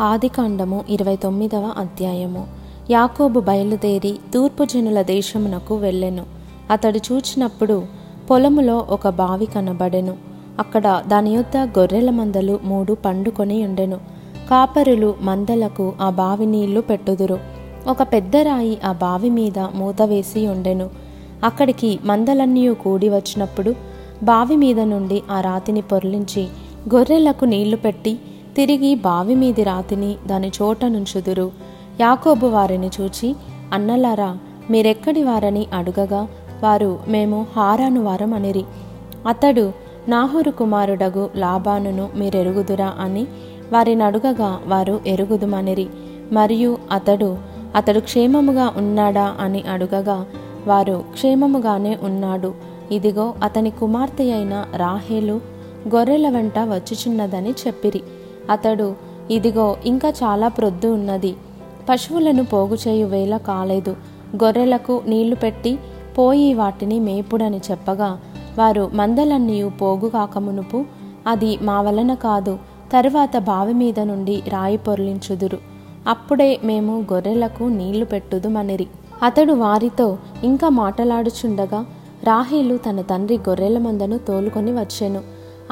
ఆదికాండము ఇరవై తొమ్మిదవ అధ్యాయము. యాకోబు బయలుదేరి తూర్పు జనుల దేశమునకు వెళ్ళెను. అతడు చూచినప్పుడు పొలములో ఒక బావి కనబడెను. అక్కడ దాని యొద్ద గొర్రెల మందలు మూడు పండుకొని ఉండెను. కాపరులు మందలకు ఆ బావి నీళ్ళు పెట్టుదురు. ఒక పెద్ద రాయి ఆ బావి మీద మూత వేసి ఉండెను. అక్కడికి మందలన్నీ కూడి వచ్చినప్పుడు బావి మీద నుండి ఆ రాతిని పొర్లించి గొర్రెలకు నీళ్ళు పెట్టి తిరిగి బావి మీది రాతిని దాని చోట నుంచుదురు. యాకోబు వారిని చూచి అన్నలారా మీరెక్కడి వారని అడుగగా వారు మేము హారాను వారం అనిరి. అతడు నాహోరు కుమారుడగు లాబానును మీరెరుగుదురా అని వారిని అడుగగా వారు ఎరుగుదుమనిరి. మరియు అతడు అతడు క్షేమముగా ఉన్నాడా అని అడుగగా వారు క్షేమముగానే ఉన్నాడు. ఇదిగో అతని కుమార్తె అయిన రాహేలు గొర్రెల వెంట వచ్చుచున్నదని చెప్పిరి. అతడు ఇదిగో ఇంకా చాలా ప్రొద్దు ఉన్నది. పశువులను పోగు చేయు వేళ కాలేదు. గొర్రెలకు నీళ్ళు పెట్టి పోయి వాటిని మేపుడని చెప్పగా వారు మందలన్నీ పోగు కాకమునుపు అది మా వలన కాదు తరువాత బావి మీద నుండి రాయి పొర్లించుదురు. అప్పుడే మేము గొర్రెలకు నీళ్ళు పెట్టుదుమనిరి. అతడు వారితో ఇంకా మాటలాడుచుండగా రాహీలు తన తండ్రి గొర్రెల మందను తోలుకొని వచ్చెను.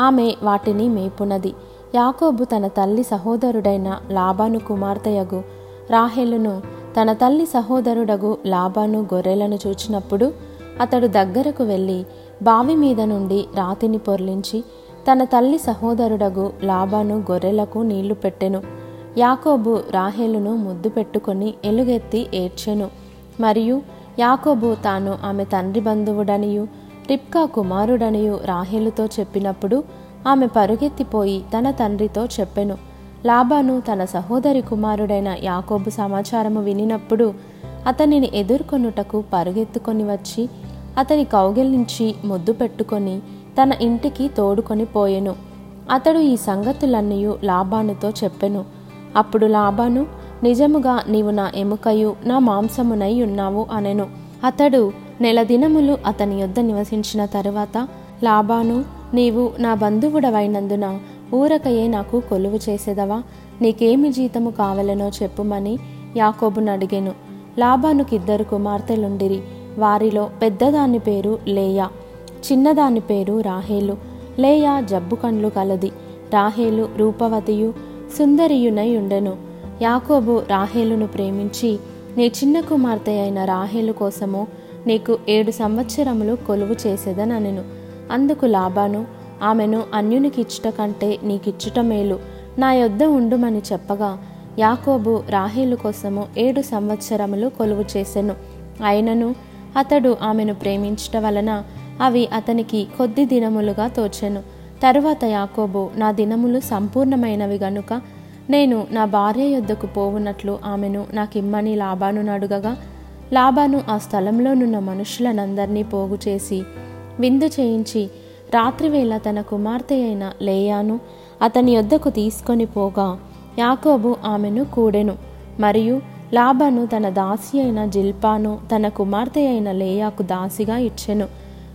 ఆమె వాటిని మేపునది. యాకోబు తన తల్లి సహోదరుడైన లాబాను కుమార్తెయగు రాహేలును తన తల్లి సహోదరుడగు లాబాను గొర్రెలను చూచినప్పుడు అతడు దగ్గరకు వెళ్ళి బావి మీద నుండి రాతిని పొర్లించి తన తల్లి సహోదరుడగు లాబాను గొర్రెలకు నీళ్ళు పెట్టెను. యాకోబు రాహేలును ముద్దు పెట్టుకొని ఎలుగెత్తి ఏడ్చెను. మరియు యాకోబు తాను ఆమె తండ్రి బంధువుడనియు రిప్కా కుమారుడనియు రాహేలుతో చెప్పినప్పుడు ఆమె పరుగెత్తిపోయి తన తండ్రితో చెప్పెను. లాబాను తన సహోదరి కుమారుడైన యాకోబు సమాచారము వినినప్పుడు అతనిని ఎదుర్కొనుటకు పరుగెత్తుకొని వచ్చి అతని కౌగిలించి ముద్దు పెట్టుకొని తన ఇంటికి తోడుకొని పోయెను. అతడు ఈ సంగతులన్నీ లాబానుతో చెప్పెను. అప్పుడు లాబాను నిజముగా నీవు నా ఎముకయు నా మాంసమునై ఉన్నావు అనెను. అతడు నెల దినములు అతని యొద్ద నివసించిన తరువాత లాబాను నీవు నా బంధువుడవైనందున ఊరకయే నాకు కొలువు చేసేదవా? నీకేమి జీతము కావలనో చెప్పుమని యాకోబును అడిగెను. లాభానుకిద్దరు కుమార్తెలుండిరి. వారిలో పెద్దదాని పేరు లేయా చిన్నదాని పేరు రాహేలు. లేయా జబ్బు కండ్లు కలది. రాహేలు రూపవతియు సుందరియునై ఉండెను. యాకోబు రాహేలును ప్రేమించి నీ చిన్న కుమార్తె అయిన రాహేలు కోసము నీకు ఏడు సంవత్సరములు కొలువు చేసేదనెను అందుకు లాబాను ఆమెను అన్యునికిచ్చుట కంటే నీకిచ్చుట మేలు. నా యొద్ద ఉండుమని చెప్పగా యాకోబు రాహేలు కోసము ఏడు సంవత్సరములు కొలువు చేసెను. అయినను అతడు ఆమెను ప్రేమించట వలన అవి అతనికి కొద్ది దినములుగా తోచెను. తరువాత యాకోబు నా దినములు సంపూర్ణమైనవి గనుక నేను నా భార్య యొద్దకు పోవునట్లు ఆమెను నాకిమ్మని లాబాను అడుగగా లాబాను ఆ స్థలంలోనున్న మనుషులనందరినీ పోగు చేసి విందు చేయించి రాత్రివేళ తన కుమార్తె అయిన లేయాను అతని యొద్దకు తీసుకొని పోగా యాకోబు ఆమెను కూడెను. మరియు లాబాను తన దాసి అయిన జిల్పాను తన కుమార్తె అయిన లేయాకు దాసిగా ఇచ్చెను.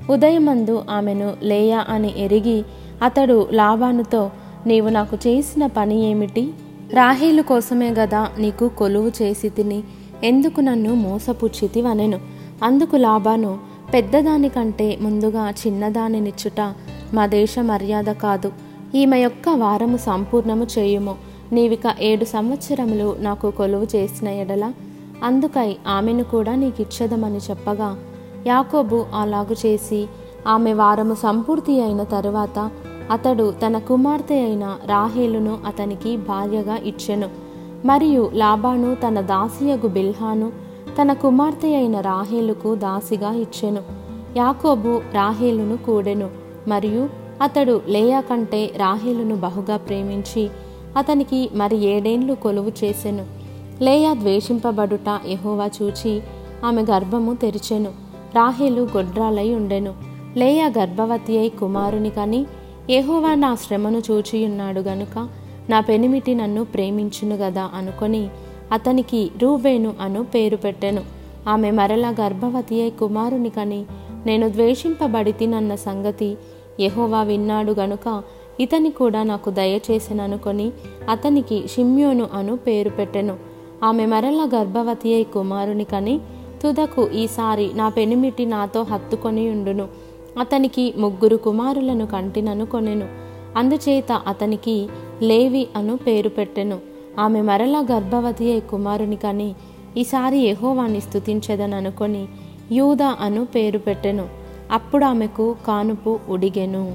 ఉదయమందు ఆమెను లేయా అని ఎరిగి అతడు లాబానుతో నీవు నాకు చేసిన పని ఏమిటి? రాహేలు కోసమే గదా నీకు కొలువు చేసి తిని ఎందుకు నన్ను మోసపుచ్చితివనెను అందుకు లాబాను పెద్దదానికంటే ముందుగా చిన్నదానినిచ్చుట మా దేశ మర్యాద కాదు. ఈమె యొక్క వారము సంపూర్ణము చేయుము. నీవిక ఏడు సంవత్సరములు నాకు కొలువు చేసిన ఎడల. అందుకై ఆమెను కూడా నీకిచ్చదమని చెప్పగా యాకోబు అలాగు చేసి ఆమె వారము సంపూర్తి అయిన తరువాత అతడు తన కుమార్తె అయిన రాహేలును అతనికి భార్యగా ఇచ్చెను. మరియు లాబాను తన దాసియగు బిల్హాను తన కుమార్తె అయిన రాహేలుకు దాసిగా ఇచ్చెను. యాకోబు రాహేలును కూడెను. మరియు అతడు లేయా కంటే రాహేలును బహుగా ప్రేమించి అతనికి మరి ఏడేండ్లు కొలువు చేసెను. లేయా ద్వేషింపబడుట ఎహోవా చూచి ఆమె గర్భము తెరిచెను. రాహేలు గొడ్రాలై ఉండెను. లేయా గర్భవతి అయి కుమారుని కని ఎహోవా నా శ్రమను చూచియున్నాడు గనుక నా పెనిమిటి నన్ను ప్రేమించును గదా అనుకొని అతనికి రూబేను అను పేరు పెట్టెను. ఆమె మరల గర్భవతి అయి కుమారుని కని నేను ద్వేషింపబడితినన్న సంగతి యెహోవా విన్నాడు గనుక ఇతని కూడా నాకు దయచేసిననుకొని అతనికి షిమ్యోను అను పేరు పెట్టెను. ఆమె మరల గర్భవతి అయి కుమారుని కని తుదకు ఈసారి నా పెనిమిటి నాతో హత్తుకొని ఉండును. అతనికి ముగ్గురు కుమారులను కంటినను కొనెను అందుచేత అతనికి లేవి అను పేరు పెట్టెను. ఆమె మరల గర్భవతి అయి కుమారుని కని ఈసారి యహోవాని స్థుతించదని అనుకొని యూదా అను పేరు పెట్టెను. అప్పుడు ఆమెకు కానుపు ఉడిగెను.